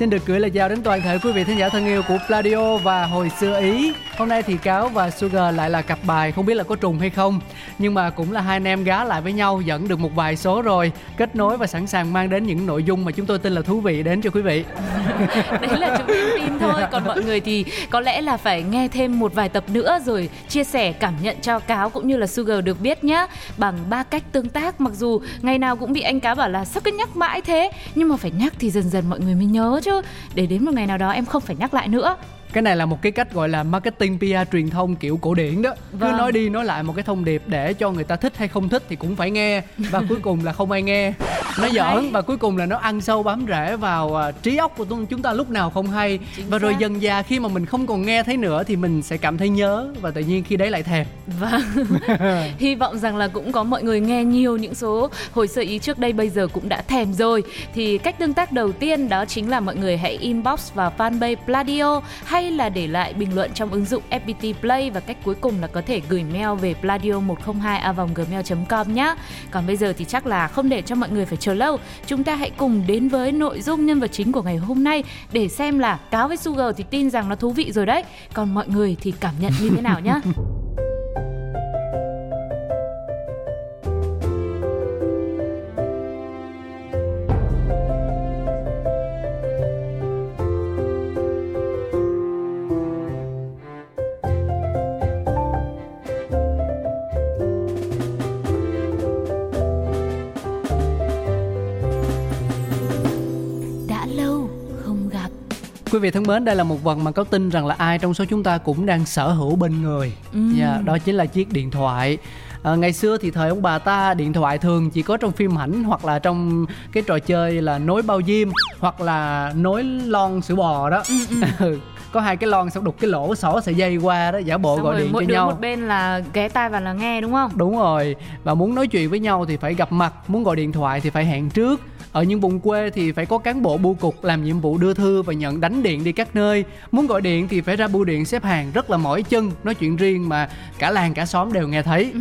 Xin được gửi lời chào đến toàn thể quý vị thính giả thân yêu của Pladio và hồi xưa Ý. Hôm nay thì Cáo và Sugar lại là cặp bài, không biết là có trùng hay không. Nhưng mà cũng là hai anh em gá lại với nhau, dẫn được một vài số rồi, kết nối và sẵn sàng mang đến những nội dung mà chúng tôi tin là thú vị đến cho quý vị. đấy là chúng em tin thôi. Còn mọi người thì có lẽ là phải nghe thêm một vài tập nữa rồi chia sẻ cảm nhận cho cáo cũng như là sugar được biết nhá. Bằng ba cách tương tác, mặc dù ngày nào cũng bị anh cáo bảo là sao cứ nhắc mãi thế? Nhưng mà phải nhắc thì dần dần mọi người mới nhớ chứ. Để đến một ngày nào đó em không phải nhắc lại nữa. Cái này là một cái cách gọi là marketing PR truyền thông kiểu cổ điển đó. Cứ Vâng. nói đi nói lại một cái thông điệp để cho người ta thích hay không thích thì cũng phải nghe và cuối cùng là không ai nghe. Nó giỡn và cuối cùng là nó ăn sâu bám rễ vào à, trí óc của chúng ta lúc nào không hay. Chính và rồi xác. dần dà khi mà mình không còn nghe thấy nữa thì mình sẽ cảm thấy nhớ và tự nhiên khi đấy lại thèm. Vâng. Hy vọng rằng là cũng có mọi người nghe nhiều những số hồi sơ ý trước đây bây giờ cũng đã thèm rồi. Thì cách tương tác đầu tiên đó chính là mọi người hãy inbox vào fanpage Pladio hay hay là để lại bình luận trong ứng dụng FPT Play và cách cuối cùng là có thể gửi mail về pladio102a gmail.com nhé. Còn bây giờ thì chắc là không để cho mọi người phải chờ lâu, chúng ta hãy cùng đến với nội dung nhân vật chính của ngày hôm nay để xem là cáo với Sugar thì tin rằng nó thú vị rồi đấy. Còn mọi người thì cảm nhận như thế nào nhá. Quý vị thân mến, đây là một vật mà có tin rằng là ai trong số chúng ta cũng đang sở hữu bên người. Ừm. Dạ, đó chính là chiếc điện thoại. À, ngày xưa thì thời ông bà ta điện thoại thường chỉ có trong phim ảnh hoặc là trong cái trò chơi là nối bao diêm hoặc là nối lon sữa bò đó. Ừ, có hai cái lon xong đục cái lỗ xỏ sợi dây qua đó giả bộ Xong gọi rồi điện mỗi cho đứa nhau. một bên là ghé tai và là nghe đúng không Đúng rồi, và muốn nói chuyện với nhau thì phải gặp mặt, muốn gọi điện thoại thì phải hẹn trước. Ở những vùng quê thì phải có cán bộ bưu cục làm nhiệm vụ đưa thư và nhận đánh điện đi các nơi. Muốn gọi điện thì phải ra bưu điện xếp hàng rất là mỏi chân, nói chuyện riêng mà cả làng cả xóm đều nghe thấy. Ừ.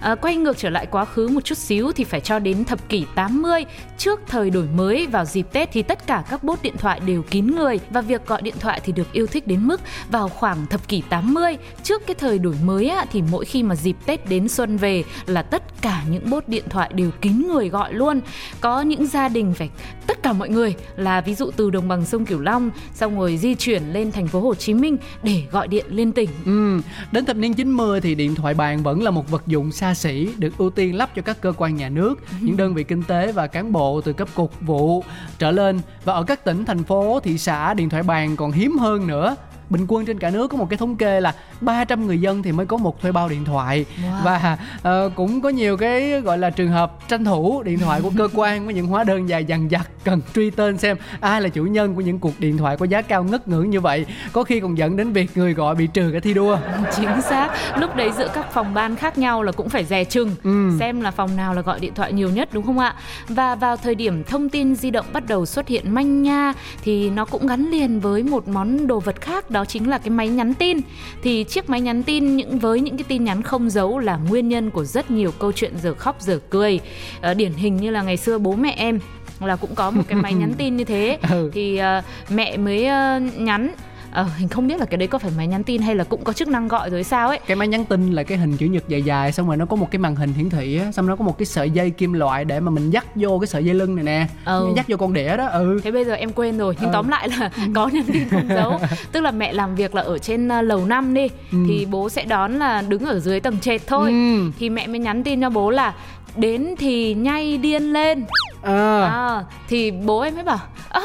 À, quay ngược trở lại quá khứ một chút xíu thì phải cho đến thập kỷ 80 Trước thời đổi mới vào dịp Tết thì tất cả các bốt điện thoại đều kín người Và việc gọi điện thoại thì được yêu thích đến mức vào khoảng thập kỷ 80 Trước cái thời đổi mới á, thì mỗi khi mà dịp Tết đến xuân về là tất cả những bốt điện thoại đều kín người gọi luôn Có những gia đình phải tất cả mọi người là ví dụ từ đồng bằng sông Cửu Long Xong rồi di chuyển lên thành phố Hồ Chí Minh để gọi điện liên tỉnh. Ừ, đến thập niên 90 thì điện thoại bàn vẫn là một vật dụng xa xỉ được ưu tiên lắp cho các cơ quan nhà nước, những đơn vị kinh tế và cán bộ từ cấp cục vụ trở lên. Và ở các tỉnh thành phố thị xã điện thoại bàn còn hiếm hơn nữa. Bình quân trên cả nước có một cái thống kê là 300 người dân thì mới có một thuê bao điện thoại. Wow. và ờ, cũng có nhiều cái gọi là trường hợp tranh thủ điện thoại của cơ quan với những hóa đơn dài dằng dặc cần truy tên xem ai là chủ nhân của những cuộc điện thoại có giá cao ngất ngưỡng như vậy. Có khi còn dẫn đến việc người gọi bị trừ cả thi đua. Chính xác. Lúc đấy giữa các phòng ban khác nhau là cũng phải dè chừng Ừ. xem là phòng nào là gọi điện thoại nhiều nhất đúng không ạ? Và vào thời điểm thông tin di động bắt đầu xuất hiện manh nha thì nó cũng gắn liền với một món đồ vật khác đó chính là cái máy nhắn tin. Thì chiếc máy nhắn tin những với những cái tin nhắn không dấu là nguyên nhân của rất nhiều câu chuyện giờ khóc giờ cười Ờ, điển hình như là ngày xưa bố mẹ em là cũng có một cái máy nhắn tin như thế Ừ. thì ờ, mẹ mới ờ, nhắn Ờ, hình không biết là cái đấy có phải máy nhắn tin hay là cũng có chức năng gọi rồi sao ấy cái máy nhắn tin là cái hình chữ nhật dài dài xong rồi nó có một cái màn hình hiển thị á xong nó có một cái sợi dây kim loại để mà mình dắt vô cái sợi dây lưng này nè Ừ. dắt vô con đĩa đó ừ Thế bây giờ em quên rồi Nhưng Ờ. tóm lại là có nhắn tin không dấu Tức là mẹ làm việc là ở trên à, lầu năm đi Thì bố sẽ đón là đứng ở dưới tầng trệt thôi Ừ. Thì mẹ mới nhắn tin cho bố là Đến thì nhay điên lên à. à, Thì bố em mới bảo Ơ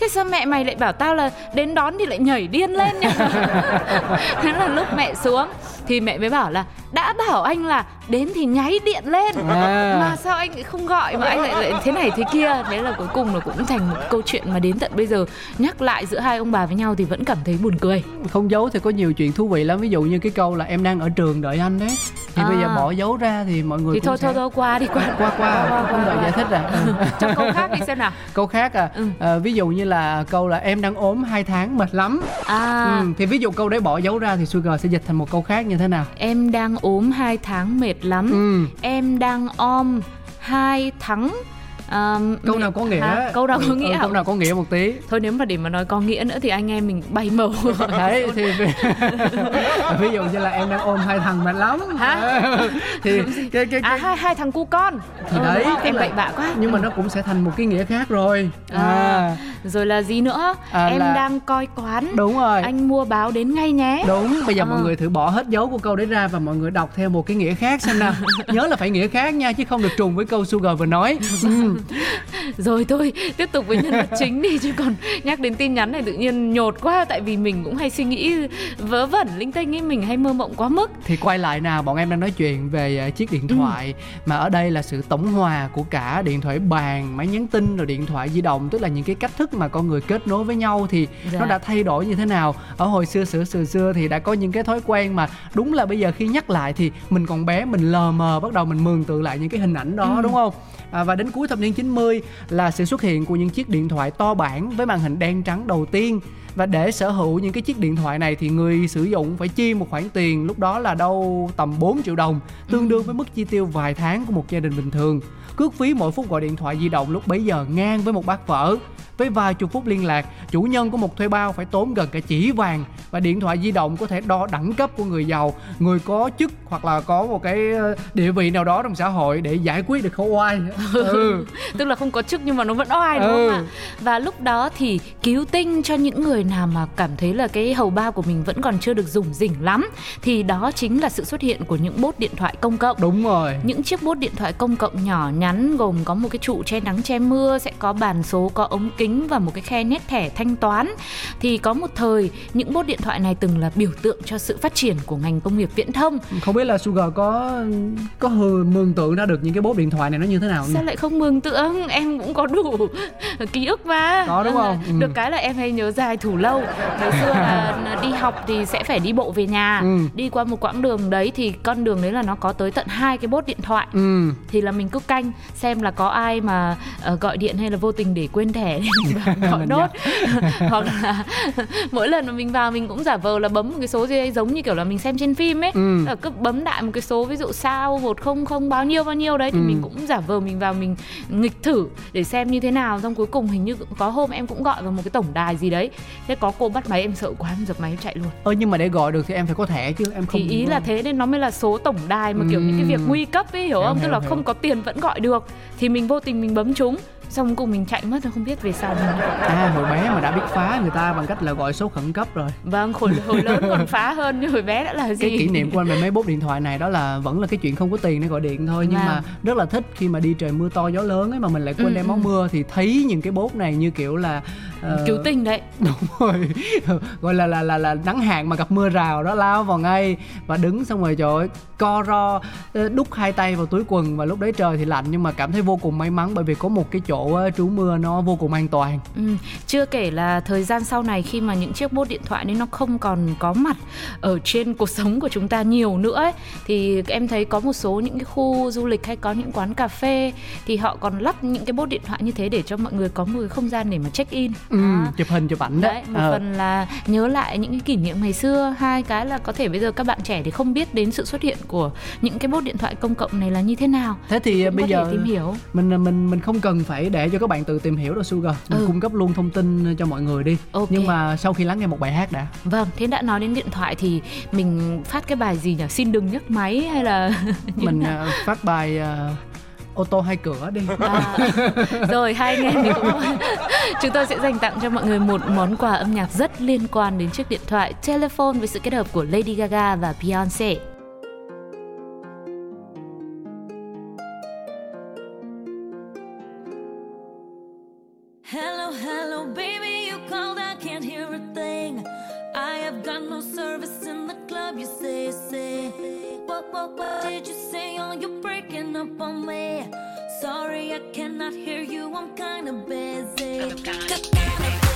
thế sao mẹ mày lại bảo tao là đến đón thì lại nhảy điên lên nhỉ? Thế là lúc mẹ xuống thì mẹ mới bảo là đã bảo anh là đến thì nháy điện lên à. mà sao anh lại không gọi mà anh lại lại thế này thế kia thế là cuối cùng nó cũng thành một câu chuyện mà đến tận bây giờ nhắc lại giữa hai ông bà với nhau thì vẫn cảm thấy buồn cười không giấu thì có nhiều chuyện thú vị lắm ví dụ như cái câu là em đang ở trường đợi anh đấy thì à. bây giờ à. bỏ dấu ra thì mọi người thì thôi sẽ... thôi thôi qua đi qua qua qua, qua, không đợi giải thích à ừ. cho câu khác đi xem nào câu khác à, ừ. à ví dụ như là câu là em đang ốm hai tháng mệt lắm à. ừ, thì ví dụ câu đấy bỏ dấu ra thì Sugar sẽ dịch thành một câu khác như thế nào em đang ốm hai tháng mệt lắm ừ. em đang om hai tháng um, câu nào có nghĩa? hả? câu nào có ừ, nghĩa ừ, câu nào có nghĩa một tí. Thôi nếu mà để mà nói có nghĩa nữa thì anh em mình bay màu. Đấy thì ví dụ như là em đang ôm hai thằng mệt lắm. Hả? Thì cái, cái, cái... à hai hai thằng cu con. Thì ừ, đấy em bậy bạ quá. nhưng mà nó cũng sẽ thành một cái nghĩa khác rồi. À, à. rồi là gì nữa? À, em là... đang coi quán. Đúng rồi. Anh mua báo đến ngay nhé. Đúng bây giờ à. mọi người thử bỏ hết dấu của câu đấy ra và mọi người đọc theo một cái nghĩa khác xem nào. Nhớ là phải nghĩa khác nha chứ không được trùng với câu sugar vừa nói. Ừ. rồi tôi tiếp tục với nhân vật chính đi chứ còn nhắc đến tin nhắn này tự nhiên nhột quá tại vì mình cũng hay suy nghĩ vớ vẩn linh tinh ấy mình hay mơ mộng quá mức thì quay lại nào bọn em đang nói chuyện về uh, chiếc điện thoại ừ. mà ở đây là sự tổng hòa của cả điện thoại bàn máy nhắn tin rồi điện thoại di động tức là những cái cách thức mà con người kết nối với nhau thì dạ. nó đã thay đổi như thế nào ở hồi xưa xưa xưa xưa thì đã có những cái thói quen mà đúng là bây giờ khi nhắc lại thì mình còn bé mình lờ mờ bắt đầu mình mường tượng lại những cái hình ảnh đó ừ. đúng không à, và đến cuối thập niên 90 là sự xuất hiện của những chiếc điện thoại to bản với màn hình đen trắng đầu tiên và để sở hữu những cái chiếc điện thoại này thì người sử dụng phải chi một khoản tiền lúc đó là đâu tầm 4 triệu đồng tương đương với mức chi tiêu vài tháng của một gia đình bình thường. Cước phí mỗi phút gọi điện thoại di động lúc bấy giờ ngang với một bát phở với vài chục phút liên lạc chủ nhân của một thuê bao phải tốn gần cả chỉ vàng và điện thoại di động có thể đo đẳng cấp của người giàu người có chức hoặc là có một cái ờ, địa vị nào đó trong xã hội để giải quyết được khẩu oai ừ. tức là không có chức nhưng mà nó vẫn oai đúng ừ. không ạ? Và lúc đó thì cứu tinh cho những người nào mà cảm thấy là cái hầu bao của mình vẫn còn chưa được dùng rỉnh lắm thì đó chính là sự xuất hiện của những bốt điện thoại công cộng. Đúng rồi. Những chiếc bốt điện thoại công cộng nhỏ nhắn gồm có một cái trụ che nắng che mưa sẽ có bàn số có ống kính và một cái khe nét thẻ thanh toán. Thì có một thời những bốt điện thoại này từng là biểu tượng cho sự phát triển của ngành công nghiệp viễn thông. Không biết là Sugar có có hừ mường tượng ra được những cái bốt điện thoại này nó như thế nào sao nhỉ? lại không mường tượng? Em cũng có đủ ký ức mà. Có đúng không? Ừ. được cái là em hay nhớ dài thủ lâu ngày xưa là đi học thì sẽ phải đi bộ về nhà ừ. đi qua một quãng đường đấy thì con đường đấy là nó có tới tận hai cái bốt điện thoại ừ. thì là mình cứ canh xem là có ai mà uh, gọi điện hay là vô tình để quên thẻ gọi nốt hoặc là mỗi lần mà mình vào mình cũng giả vờ là bấm một cái số gì ấy, giống như kiểu là mình xem trên phim ấy ừ. là cứ bấm đại một cái số ví dụ sao một không không bao nhiêu bao nhiêu đấy thì ừ. mình cũng giả vờ mình vào mình nghịch thử để xem như thế nào xong cuối cùng hình như có hôm em cũng gọi vào một cái tổng đài gì đấy thế có cô bắt máy em sợ quá em giật máy em chạy luôn. Ơ nhưng mà để gọi được thì em phải có thẻ chứ em không thì ý là thế nên nó mới là số tổng đài mà kiểu ừ. những cái việc nguy cấp ấy hiểu không? Tức là không có tiền vẫn gọi được. Thì mình vô tình mình bấm chúng xong cùng mình chạy mất không biết về sao mình à hồi bé mà đã biết phá người ta bằng cách là gọi số khẩn cấp rồi. Vâng hồi hồi lớn còn phá hơn nhưng hồi bé đã là gì? cái kỷ niệm của anh về mấy bốt điện thoại này đó là vẫn là cái chuyện không có tiền để gọi điện thôi nhưng mà vâng. rất là thích khi mà đi trời mưa to gió lớn ấy mà mình lại quên ừ, đem áo ừ. mưa. Thì thấy những cái bốt này như kiểu là uh, cứu tinh đấy. Đúng rồi. Gọi là là là là nắng hạn mà gặp mưa rào đó lao vào ngay và đứng xong rồi trời ơi co ro ờ, đút hai tay vào túi quần và lúc đấy trời thì lạnh nhưng mà cảm thấy vô cùng may mắn bởi vì có một cái chỗ chỗ trú mưa nó vô cùng an toàn. Ừ. chưa kể là thời gian sau này khi mà những chiếc bốt điện thoại nên nó không còn có mặt ở trên cuộc sống của chúng ta nhiều nữa ấy, thì em thấy có một số những cái khu du lịch hay có những quán cà phê thì họ còn lắp những cái bốt điện thoại như thế để cho mọi người có một cái không gian để mà check in ừ, à. chụp hình chụp ảnh đấy, đấy một à. phần là nhớ lại những cái kỷ niệm ngày xưa. Hai cái là có thể bây giờ các bạn trẻ thì không biết đến sự xuất hiện của những cái bốt điện thoại công cộng này là như thế nào. Thế thì bây giờ tìm hiểu. mình mình mình không cần phải để cho các bạn tự tìm hiểu đâu Sugar. Mình ừ. cung cấp luôn thông tin cho mọi người đi. Okay. nhưng mà sau khi lắng nghe một bài hát đã. Vâng thế đã nói đến điện thoại thì mình phát cái bài gì nhỉ? Xin đừng nhấc máy hay là mình uh, phát bài uh, ô tô hai cửa đi à, rồi hai anh em cũng chúng tôi sẽ dành tặng cho mọi người một món quà âm nhạc rất liên quan đến chiếc điện thoại telephone với sự kết hợp của Lady Gaga và Beyonce Hello, hello, baby, you called, I can't hear a thing. I have got no service in the club, you say, say. What, what, what did you say on your up on me. Sorry, I cannot hear you. I'm kinda busy. I'm kinda busy.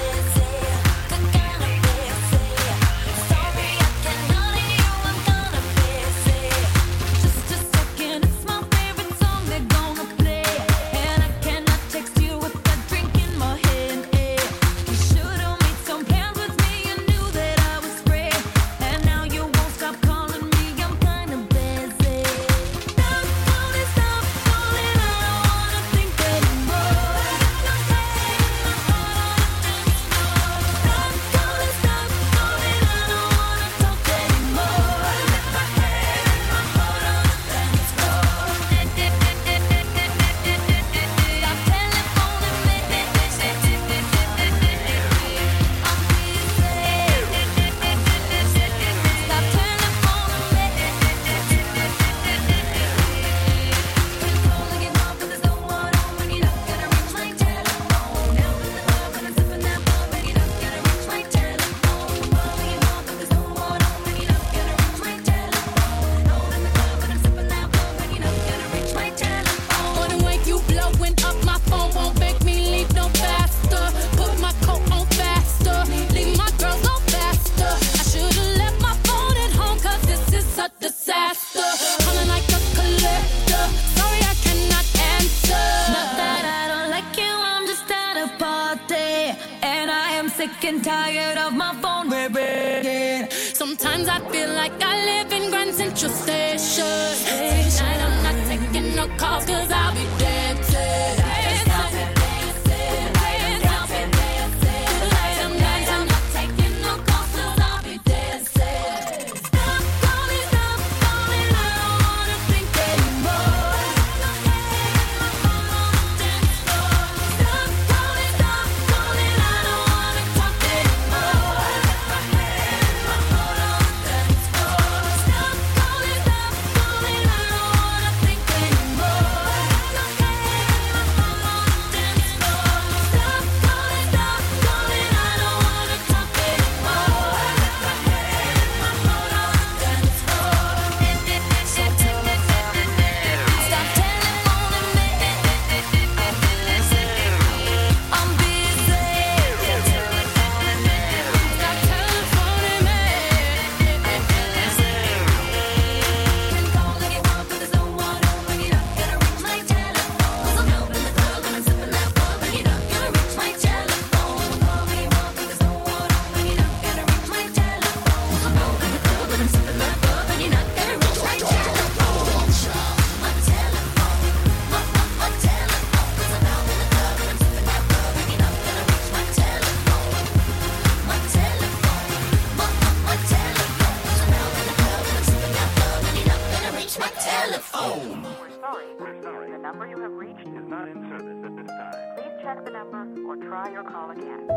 not in service at this time. Please check the number or try your call again.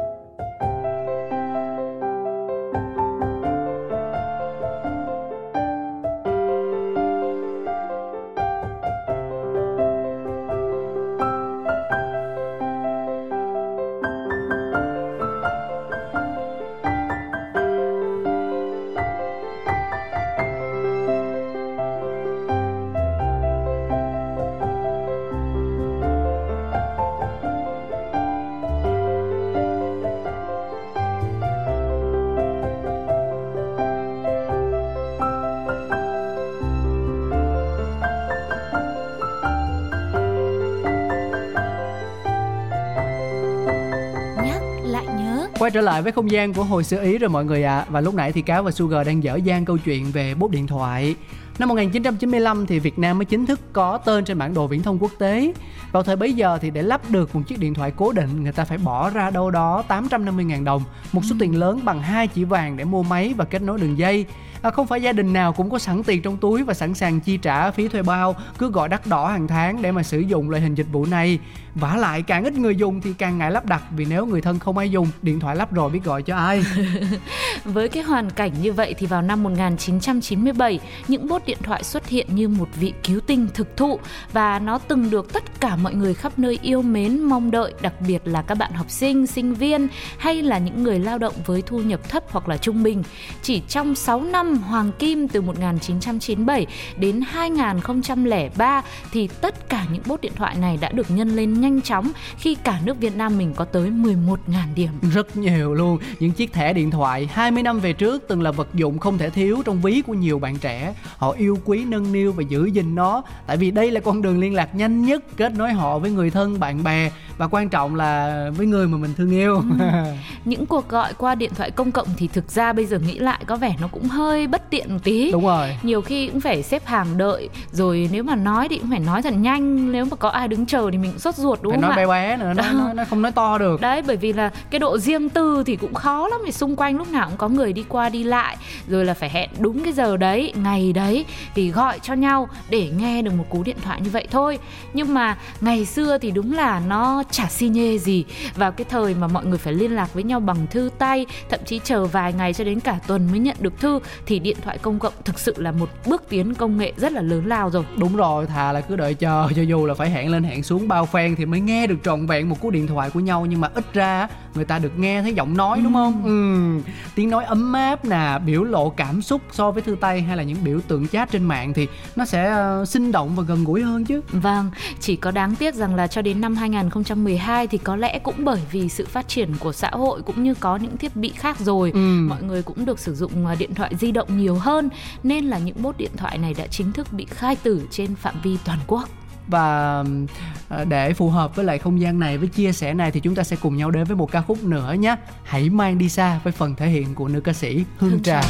trở lại với không gian của hồi xưa Ý rồi mọi người ạ. À. Và lúc nãy thì Cáo và Sugar đang dở dang câu chuyện về bốt điện thoại. Năm 1995 thì Việt Nam mới chính thức có tên trên bản đồ viễn thông quốc tế. Vào thời bấy giờ thì để lắp được một chiếc điện thoại cố định Người ta phải bỏ ra đâu đó 850.000 đồng Một số tiền lớn bằng hai chỉ vàng để mua máy và kết nối đường dây. À, Không phải gia đình nào cũng có sẵn tiền trong túi và sẵn sàng chi trả phí thuê bao Cứ gọi đắt đỏ hàng tháng để mà sử dụng loại hình dịch vụ này vả lại, càng ít người dùng thì càng ngại lắp đặt, vì nếu người thân không ai dùng, điện thoại lắp rồi biết gọi cho ai. Với cái hoàn cảnh như vậy thì vào năm 1997 những bốt điện thoại xuất hiện như một vị cứu tinh thực thụ và nó từng được tất cả mọi người khắp nơi yêu mến, mong đợi, đặc biệt là các bạn học sinh sinh viên hay là những người lao động với thu nhập thấp hoặc là trung bình. Chỉ trong 6 năm Hoàng Kim từ 1997 đến 2003 thì tất cả những bốt điện thoại này đã được nhân lên nhanh chóng khi cả nước Việt Nam mình có tới 11.000 điểm. Rất nhiều luôn. Những chiếc thẻ điện thoại 20 năm về trước từng là vật dụng không thể thiếu trong ví của nhiều bạn trẻ. Họ yêu quý nâng niu và giữ gìn nó. Tại vì đây là con đường liên lạc nhanh nhất Kết nối họ với người thân, bạn bè Và quan trọng là với người mà mình thương yêu. Những cuộc gọi qua điện thoại công cộng thì thực ra bây giờ nghĩ lại có vẻ nó cũng hơi bất tiện một tí. Đúng rồi. Nhiều khi cũng phải xếp hàng đợi rồi nếu mà nói thì cũng phải nói thật nhanh. Nếu mà có ai đứng chờ thì mình cũng sốt ruột đúng Phải không nói ạ? bé bé nữa, nó, nó, nó không nói to được Đấy bởi vì là cái độ riêng tư thì cũng khó lắm vì xung quanh lúc nào cũng có người đi qua đi lại rồi là phải hẹn đúng cái giờ đấy, ngày đấy thì gọi cho nhau để nghe được một cú điện thoại như vậy thôi. Nhưng mà ngày xưa thì đúng là nó chả xi nhê gì vào cái thời mà mọi người phải liên lạc với nhau bằng thư tay, thậm chí chờ vài ngày cho đến cả tuần mới nhận được thư thì điện thoại công cộng thực sự là một bước tiến công nghệ rất là lớn lao rồi. Đúng rồi, thà là cứ đợi chờ cho dù là phải hẹn lên hẹn xuống bao phen thì mới nghe được trọn vẹn một cú điện thoại của nhau nhưng mà ít ra người ta được nghe thấy giọng nói đúng không? Ừ. Tiếng nói ấm áp nè, biểu lộ cảm xúc so với thư tay hay là những biểu tượng chat trên mạng thì nó sẽ ờ, sinh động và gần gũi hơn chứ. Vâng, chỉ có đáng tiếc rằng là cho đến năm 2012 thì có lẽ cũng bởi vì sự phát triển của xã hội cũng như có những thiết bị khác rồi, Ừ. mọi người cũng được sử dụng à, điện thoại di động nhiều hơn nên là những bốt điện thoại này đã chính thức bị khai tử trên phạm vi toàn quốc. Và ờ, để phù hợp với lại không gian này với chia sẻ này thì chúng ta sẽ cùng nhau đến với một ca khúc nữa nhé. Hãy mang đi xa với phần thể hiện của nữ ca sĩ Hương Hương Trà.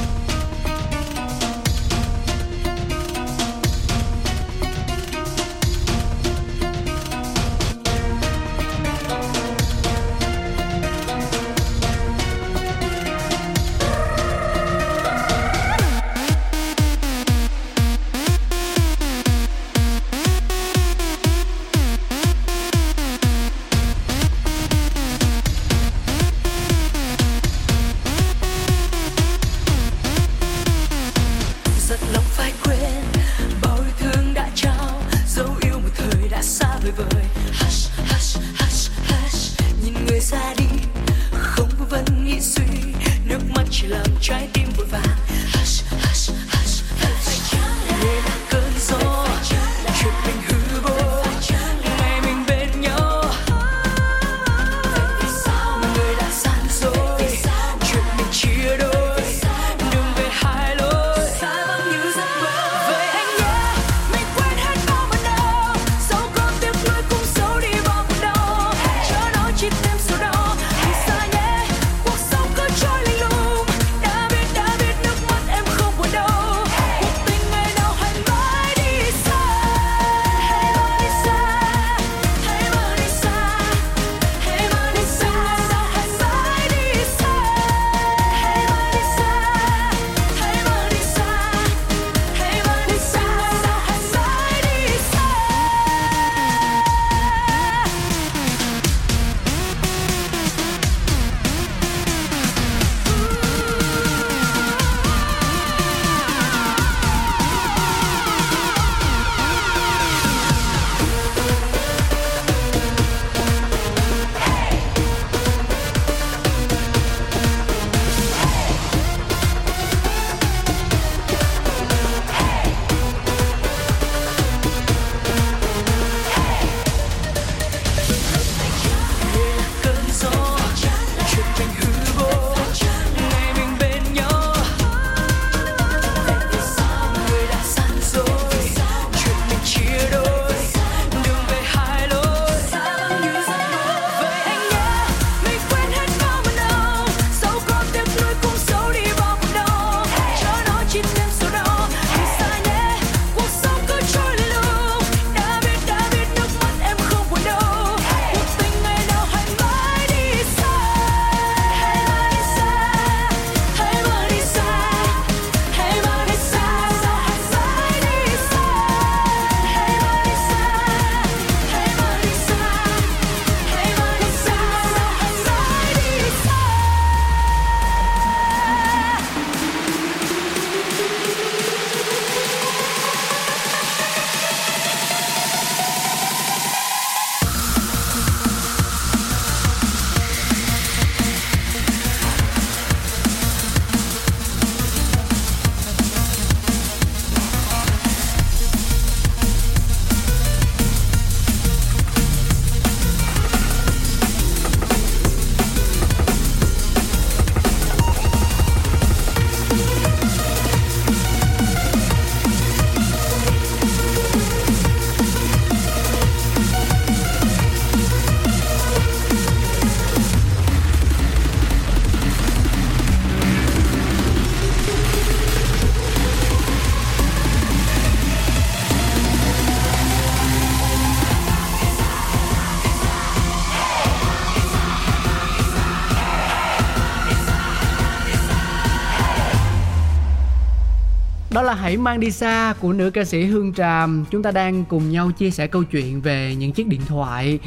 Hãy mang đi xa của nữ ca sĩ Hương Tràm. Chúng ta đang cùng nhau chia sẻ câu chuyện về những chiếc điện thoại.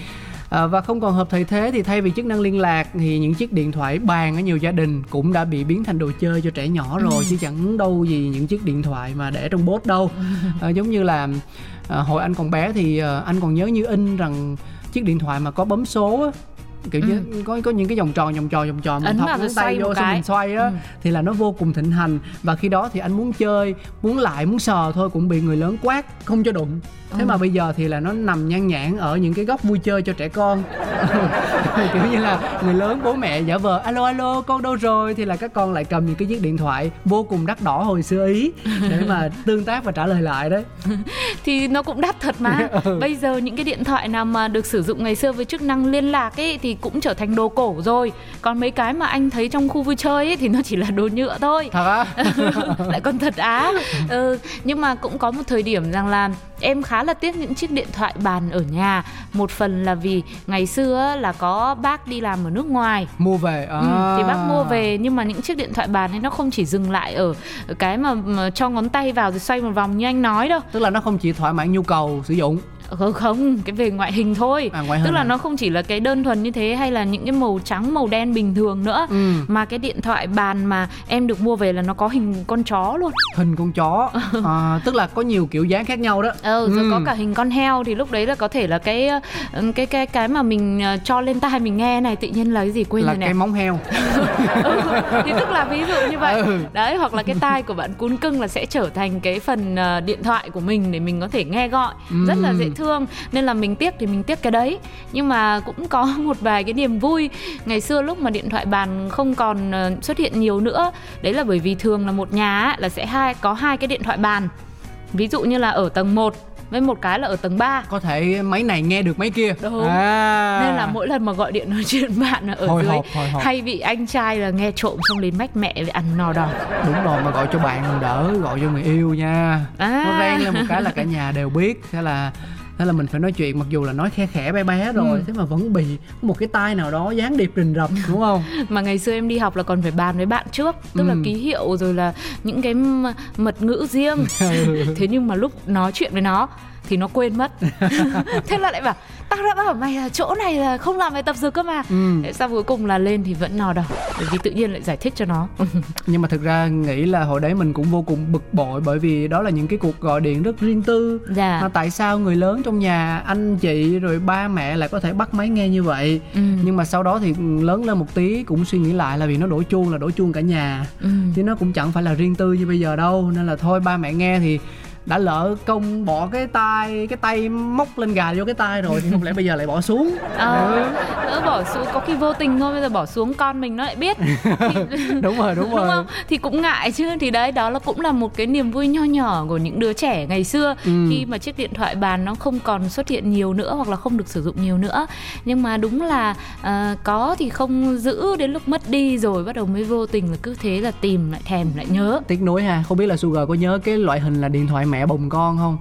À, và không còn hợp thời thế thì thay vì chức năng liên lạc thì những chiếc điện thoại bàn ở nhiều gia đình cũng đã bị biến thành đồ chơi cho trẻ nhỏ rồi chứ chẳng đâu gì những chiếc điện thoại mà để trong bốt đâu à, giống như là à, hồi anh còn bé thì à, anh còn nhớ như in rằng chiếc điện thoại mà có bấm số á kiểu như có có những cái vòng tròn vòng tròn vòng tròn mình thọc ngón tay vô xong mình xoay á Ừ. thì là nó vô cùng thịnh hành. Và khi đó thì anh muốn chơi muốn lại muốn sờ thôi cũng bị người lớn quát không cho đụng. Thế mà bây giờ thì là nó nằm nhan nhản ở những cái góc vui chơi cho trẻ con. Kiểu như là người lớn bố mẹ giả vờ alo alo con đâu rồi? Thì là các con lại cầm những cái chiếc điện thoại vô cùng đắt đỏ hồi xưa ý để mà tương tác và trả lời lại đấy. Thì nó cũng đắt thật mà. Ừ. bây giờ những cái điện thoại nào mà được sử dụng ngày xưa với chức năng liên lạc ấy thì cũng trở thành đồ cổ rồi. Còn mấy cái mà anh thấy trong khu vui chơi ấy thì nó chỉ là đồ nhựa thôi. Thật á? Lại còn thật á. Ừ, nhưng mà cũng có một thời điểm rằng là em khá là tiếc những chiếc điện thoại bàn ở nhà. Một phần là vì ngày xưa là có bác đi làm ở nước ngoài. Mua về à. Ừ, thì bác mua về nhưng mà những chiếc điện thoại bàn ấy nó không chỉ dừng lại ở ở cái mà, mà cho ngón tay vào rồi xoay một vòng như anh nói đâu. Tức là nó không chỉ thỏa mãn nhu cầu sử dụng không không cái về ngoại hình thôi. À, ngoại tức là à? nó không chỉ là cái đơn thuần như thế hay là những cái màu trắng màu đen bình thường nữa Ừ. mà cái điện thoại bàn mà em được mua về là nó có hình con chó luôn. Hình con chó. À, tức là có nhiều kiểu dáng khác nhau đó. Ờ rồi Ừ. có cả hình con heo thì lúc đấy là có thể là cái ờ, cái cái cái mà mình ờ, cho lên tai mình nghe này tự nhiên là cái gì quên là rồi cái nè móng heo. Ừ, thì tức là ví dụ như vậy. Ừ. đấy hoặc là cái tai của bạn cún cưng là sẽ trở thành cái phần ờ, điện thoại của mình để mình có thể nghe gọi. Rất là dễ thương nên là mình tiếc thì mình tiếc cái đấy nhưng mà cũng có một vài cái niềm vui ngày xưa lúc mà điện thoại bàn không còn ờ, xuất hiện nhiều nữa đấy là bởi vì thường là một nhà là sẽ hai có hai cái điện thoại bàn ví dụ như là ở tầng 1 với một cái là ở tầng 3 có thể máy này nghe được máy kia Đúng. à. nên là mỗi lần mà gọi điện nói chuyện bạn ở Hồi dưới hộp, hồi hộp. hay bị anh trai là nghe trộm xong đến mách mẹ với ăn no đòn đúng rồi mà gọi cho bạn đỡ gọi cho người yêu nha À. nó rang lên một cái là cả nhà đều biết thế là thế là mình phải nói chuyện mặc dù là nói khe khẽ bé bé rồi Ừ. thế mà vẫn bị một cái tai nào đó gián điệp rình rập đúng không mà ngày xưa em đi học là còn phải bàn với bạn trước tức là Ừ. ký hiệu rồi là những cái mật ngữ riêng Ừ. thế nhưng mà lúc nói chuyện với nó thì nó quên mất thế là lại bảo tao đã bảo mày là chỗ này là không làm bài tập dược cơ mà Ừ. Sao cuối cùng là lên thì vẫn no đỏ bởi vì tự nhiên lại giải thích cho nó nhưng mà thực ra nghĩ là hồi đấy mình cũng vô cùng bực bội bởi vì đó là những cái cuộc gọi điện rất riêng tư Dạ. mà tại sao người lớn trong nhà anh chị rồi ba mẹ lại có thể bắt máy nghe như vậy Ừ. nhưng mà sau đó thì lớn lên một tí cũng suy nghĩ lại là vì nó đổ chuông là đổ chuông cả nhà Ừ. chứ nó cũng chẳng phải là riêng tư như bây giờ đâu nên là thôi ba mẹ nghe thì đã lỡ công bỏ cái tay cái tay móc lên gà vô cái tay rồi thì không lẽ bây giờ lại bỏ xuống? Ờ, đỡ bỏ xuống có khi vô tình thôi bây giờ bỏ xuống con mình nó lại biết. Đúng rồi đúng đúng rồi. không? Thì cũng ngại chứ thì đấy đó là cũng là một cái niềm vui nho nhỏ của những đứa trẻ ngày xưa. Ừ. khi mà chiếc điện thoại bàn nó không còn xuất hiện nhiều nữa hoặc là không được sử dụng nhiều nữa. Nhưng mà đúng là à, có thì không giữ đến lúc mất đi rồi bắt đầu mới vô tình là cứ thế là tìm lại thèm lại nhớ. Tiếc nuối ha. Không biết là Sugar có nhớ cái loại hình là điện thoại mẹ bồng con không?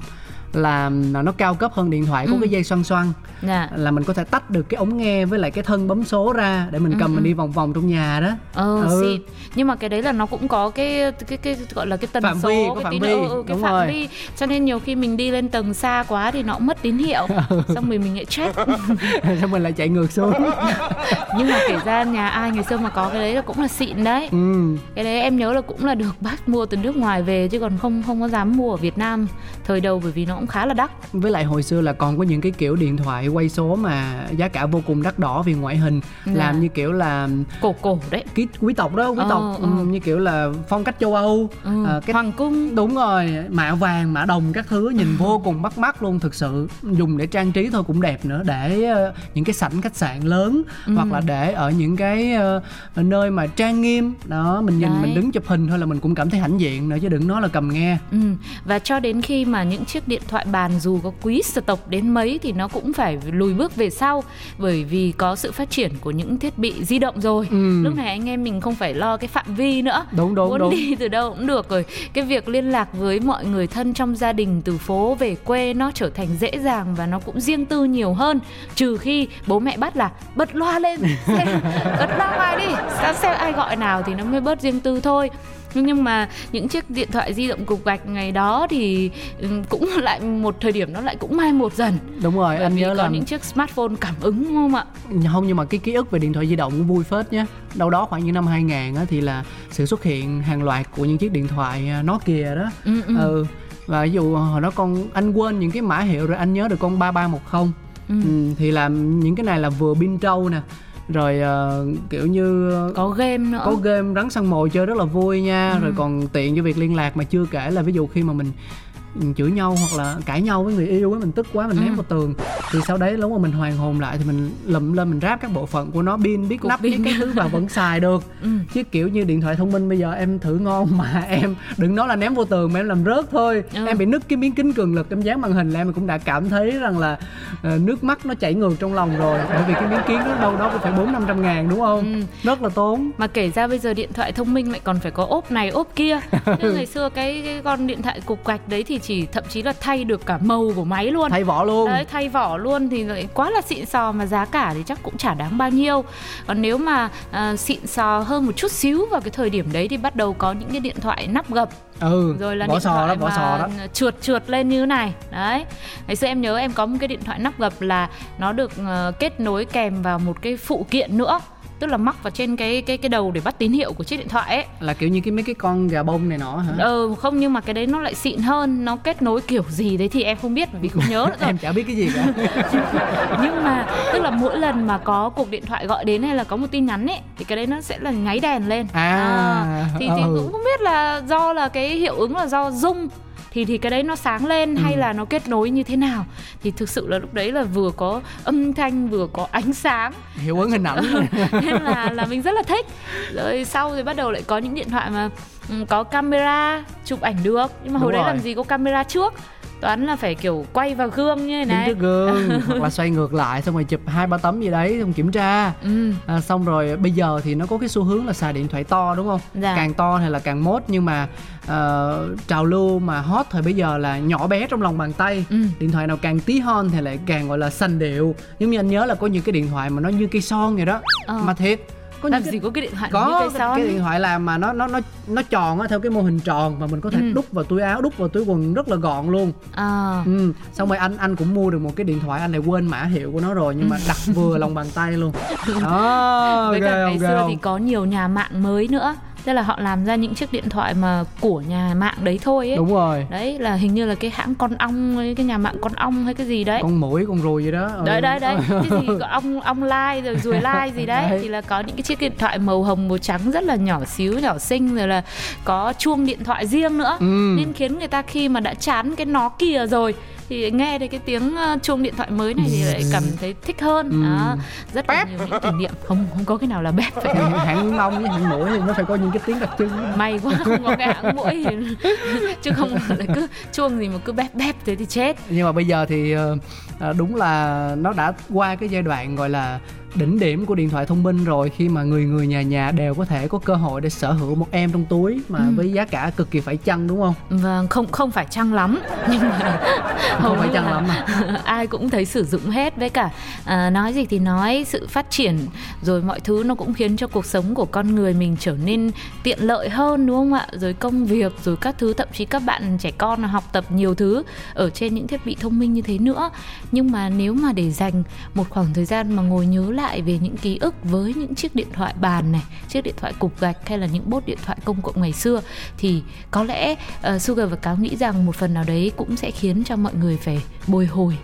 Là nó cao cấp hơn điện thoại có Ừ. cái dây xoăn xoăn. Dạ. Là mình có thể tách được cái ống nghe với lại cái thân bấm số ra để mình cầm mình đi vòng vòng trong nhà đó. Ờ Ừ. xịn. Nhưng mà cái đấy là nó cũng có cái cái cái gọi là cái tần Phạm số vi, cái phạm tín vi, ừ, ừ, cái đúng phạm rồi. vi. Cho nên nhiều khi mình đi lên tầng xa quá thì nó cũng mất tín hiệu. Ừ. xong rồi mình lại chết. Xong mình lại chạy ngược xuống. Nhưng mà kể ra nhà ai ngày xưa mà có cái đấy là cũng là xịn đấy. Ừ. cái đấy em nhớ là cũng là được bác mua từ nước ngoài về chứ còn không không có dám mua ở Việt Nam thời đầu bởi vì nó cũng khá là đắt với lại hồi xưa là còn có những cái kiểu điện thoại quay số mà giá cả vô cùng đắt đỏ vì ngoại hình Dạ. làm như kiểu là cổ cổ đấy ký quý tộc đó quý Ờ, tộc ừ, như kiểu là phong cách châu Âu ừ. à, cái hoàng cung đúng rồi mạ vàng mạ đồng các thứ nhìn vô cùng bắt mắt luôn thực sự dùng để trang trí thôi cũng đẹp nữa để ờ, những cái sảnh khách sạn lớn Ừ. hoặc là để ở những cái ờ, nơi mà trang nghiêm đó mình nhìn Đấy. mình đứng chụp hình thôi là mình cũng cảm thấy hãnh diện nữa chứ đừng nói là cầm nghe Ừ. Và cho đến khi mà những chiếc điện thoại bàn dù có quý stock đến mấy thì nó cũng phải lùi bước về sau bởi vì có sự phát triển của những thiết bị di động rồi. Ừ. lúc này anh em mình không phải lo cái phạm vi nữa. Đúng, đúng, muốn đúng. đi từ đâu cũng được rồi. Cái việc liên lạc với mọi người thân trong gia đình từ phố về quê nó trở thành dễ dàng và nó cũng riêng tư nhiều hơn. Trừ khi bố mẹ bắt là bật loa lên bật loa ngoài đi. Sao xem ai gọi nào thì nó mới bớt riêng tư thôi nhưng nhưng mà những chiếc điện thoại di động cục gạch ngày đó thì ừ, cũng lại một thời điểm nó lại cũng mai một dần đúng rồi bởi anh nhớ là những chiếc smartphone cảm ứng đúng không ạ không nhưng mà cái ký ức về điện thoại di động cũng vui phết nhé đâu đó khoảng những năm 2000 á thì là sự xuất hiện hàng loạt của những chiếc điện thoại à, Nokia đó ừ, ừ. ừ và ví dụ hồi đó con anh quên những cái mã hiệu rồi anh nhớ được con 3310 Ừ. ừ. thì làm những cái này là vừa pin trâu nè rồi ờ, kiểu như có game nữa có game rắn săn mồi chơi rất là vui nha Ừ. rồi còn tiện cho việc liên lạc mà chưa kể là ví dụ khi mà mình chửi nhau hoặc là cãi nhau với người yêu á mình tức quá mình Ừ. ném vào tường thì sau đấy lúc mà mình hoàn hồn lại thì mình lụm lên mình ráp các bộ phận của nó pin biết Cục nắp biết cái thứ và vẫn xài được Ừ. chứ kiểu như điện thoại thông minh bây giờ em thử ngon mà em đừng nói là ném vô tường mà em làm rớt thôi Ừ. em bị nứt cái miếng kính cường lực em dán màn hình là em cũng đã cảm thấy rằng là ờ, nước mắt nó chảy ngược trong lòng rồi bởi vì cái miếng kiến đó đâu đó cũng phải bốn năm trăm ngàn đúng không Ừ. rất là tốn mà kể ra bây giờ điện thoại thông minh lại còn phải có ốp này ốp kia nhưng ngày xưa cái, cái con điện thoại cục gạch đấy thì chỉ thậm chí là thay được cả màu của máy luôn. Thay vỏ luôn. Đấy thay vỏ luôn thì lại quá là xịn sò mà giá cả thì chắc cũng chả đáng bao nhiêu. Còn nếu mà à, xịn sò hơn một chút xíu vào cái thời điểm đấy thì bắt đầu có những cái điện thoại nắp gập. Ừ rồi là điện sò thoại đó mà sò đó. trượt trượt lên như thế này. Đấy. Ngày xưa em nhớ em có một cái điện thoại nắp gập là nó được ờ, kết nối kèm vào một cái phụ kiện nữa tức là mắc vào trên cái cái cái đầu để bắt tín hiệu của chiếc điện thoại ấy. Là kiểu như cái mấy cái con gà bông này nọ hả? Ờ không nhưng mà cái đấy nó lại xịn hơn nó kết nối kiểu gì đấy thì em không biết vì không nhớ nữa rồi. em chả biết cái gì cả. Nhưng mà tức là mỗi lần mà có cuộc điện thoại gọi đến hay là có một tin nhắn ấy thì cái đấy nó sẽ là nháy đèn lên. À, thì thì ừ. cũng không biết là do là cái hiệu ứng là do rung thì thì cái đấy nó sáng lên Ừ. hay là nó kết nối như thế nào? Thì thực sự là lúc đấy là vừa có âm thanh vừa có ánh sáng. Hiệu ứng hình ảnh nên là là mình rất là thích. Rồi sau thì bắt đầu lại có những điện thoại mà ừ, có camera chụp ảnh được. Nhưng mà hồi Đúng đấy rồi. làm gì có camera trước toán là phải kiểu quay vào gương như thế đứng này. trước gương hoặc là xoay ngược lại xong rồi chụp hai ba tấm gì đấy xong kiểm tra. Ừ. À, xong rồi bây giờ thì nó có cái xu hướng là xài điện thoại to đúng không? Dạ. càng to thì là càng mốt nhưng mà ờ, trào lưu mà hot thời bây giờ là nhỏ bé trong lòng bàn tay. Ừ. điện thoại nào càng tí hon thì lại càng gọi là xanh điệu. Giống như anh nhớ là có những cái điện thoại mà nó như cây son vậy đó. Ờ. mà thiệt có làm những cái gì có cái điện thoại có cái, son cái điện thoại làm mà nó nó nó nó tròn á theo cái mô hình tròn và mình có thể Ừ. đút vào túi áo đút vào túi quần rất là gọn luôn. À. Ừ xong rồi anh anh cũng mua được một cái điện thoại anh lại quên mã hiệu của nó rồi nhưng mà đặt vừa lòng bàn tay luôn. Đó với ghê cả ngày ghê xưa không? thì có nhiều nhà mạng mới nữa tức là họ làm ra những chiếc điện thoại mà của nhà mạng đấy thôi ấy đúng rồi đấy là hình như là cái hãng con ong ấy, cái nhà mạng con ong hay cái gì đấy con mũi con ruồi gì đó Ừ. đấy đấy đấy cái gì có ong ong lai rồi ruồi lai gì đấy. Đấy. thì là có những cái chiếc điện thoại màu hồng màu trắng rất là nhỏ xíu nhỏ xinh rồi là có chuông điện thoại riêng nữa Ừ. nên khiến người ta khi mà đã chán cái nó kia rồi thì nghe thấy cái tiếng ờ, chuông điện thoại mới này thì lại cảm thấy thích hơn. Ừ. đó rất là nhiều những kỷ niệm. Không không có cái nào là bếp. Phải hãng ong với hãng mũi thì nó phải có những cái tiếng đặc trưng. May quá không có cái hãng mũi thì- chứ không là cứ chuông gì mà cứ bép bép thế thì chết. Nhưng mà bây giờ thì ờ, ờ, đúng là nó đã qua cái giai đoạn gọi là đỉnh điểm của điện thoại thông minh rồi khi mà người người nhà nhà đều có thể có cơ hội để sở hữu một em trong túi mà Ừ. với giá cả cực kỳ phải chăng đúng không? Vâng, không không phải chăng lắm nhưng mà không phải chăng lắm mà ai cũng thấy sử dụng hết. Với cả à, nói gì thì nói sự phát triển rồi mọi thứ nó cũng khiến cho cuộc sống của con người mình trở nên tiện lợi hơn đúng không ạ? Rồi công việc rồi các thứ thậm chí các bạn trẻ con học tập nhiều thứ ở trên những thiết bị thông minh như thế nữa. Nhưng mà nếu mà để dành một khoảng thời gian mà ngồi nhớ lại về những ký ức với những chiếc điện thoại bàn này chiếc điện thoại cục gạch hay là những bốt điện thoại công cộng ngày xưa thì có lẽ uh, Sugar và Cáo nghĩ rằng một phần nào đấy cũng sẽ khiến cho mọi người phải bồi hồi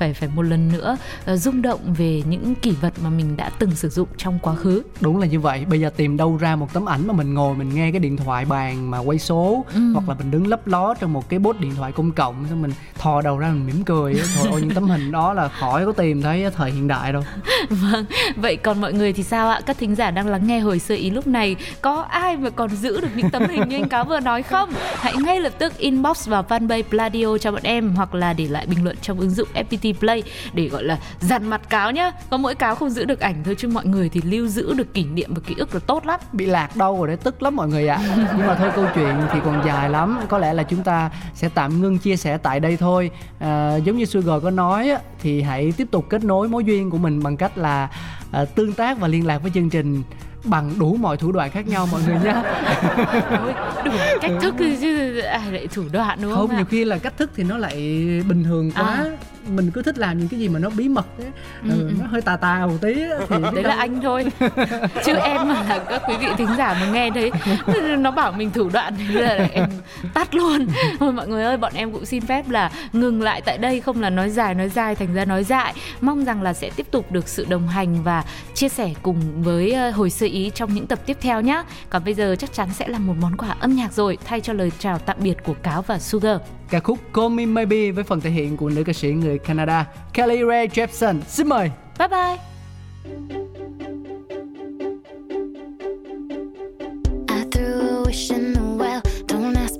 phải phải một lần nữa uh, rung động về những kỷ vật mà mình đã từng sử dụng trong quá khứ đúng là như vậy bây giờ tìm đâu ra một tấm ảnh mà mình ngồi mình nghe cái điện thoại bàn mà quay số Ừ. hoặc là mình đứng lấp ló trong một cái bốt điện thoại công cộng xong mình thò đầu ra mình mỉm cười thôi ôi những tấm hình đó là khỏi có tìm thấy thời hiện đại đâu Vâng, vậy còn mọi người thì sao ạ? Các thính giả đang lắng nghe hồi sơ ý lúc này Có ai mà còn giữ được những tấm hình như anh Cáo vừa nói không? Hãy ngay lập tức inbox vào fanpage Pladio cho bọn em Hoặc là để lại bình luận trong ứng dụng FPT Play Để gọi là dằn mặt Cáo nhá. Có mỗi Cáo không giữ được ảnh thôi Chứ mọi người thì lưu giữ được kỷ niệm và ký ức là tốt lắm. Bị lạc đâu rồi đấy tức lắm mọi người ạ. Nhưng mà thôi câu chuyện thì còn dài lắm. Có lẽ là chúng ta sẽ tạm ngưng chia sẻ tại đây thôi. À, giống như Sugar có nói thì hãy tiếp tục kết nối mối duyên của mình bằng cách là à, tương tác và liên lạc với chương trình bằng đủ mọi thủ đoạn khác nhau mọi người nhé đủ cách thức chứ ai lại thủ đoạn đúng không, không nhiều khi là cách thức thì nó lại bình thường quá. À. mình cứ thích làm những cái gì mà nó bí mật ấy. Ừ, ừ, ừ. nó hơi tà tà một tí thì đấy là anh thôi. Chứ em mà là các quý vị thính giả mà nghe thấy nó bảo mình thủ đoạn thì là em tắt luôn. Thôi mọi người ơi bọn em cũng xin phép là ngừng lại tại đây không là nói dài nói dài thành ra nói dại. Mong rằng là sẽ tiếp tục được sự đồng hành và chia sẻ cùng với ờ, hồi sơ ý trong những tập tiếp theo nhé còn bây giờ chắc chắn sẽ là một món quà âm nhạc rồi thay cho lời chào tạm biệt của cáo và sugar ca khúc Call Me Maybe với phần thể hiện của nữ ca sĩ người Canada Kelly Rae Jepsen. Xin mời. Bye bye. I threw a wish in the well. Don't ask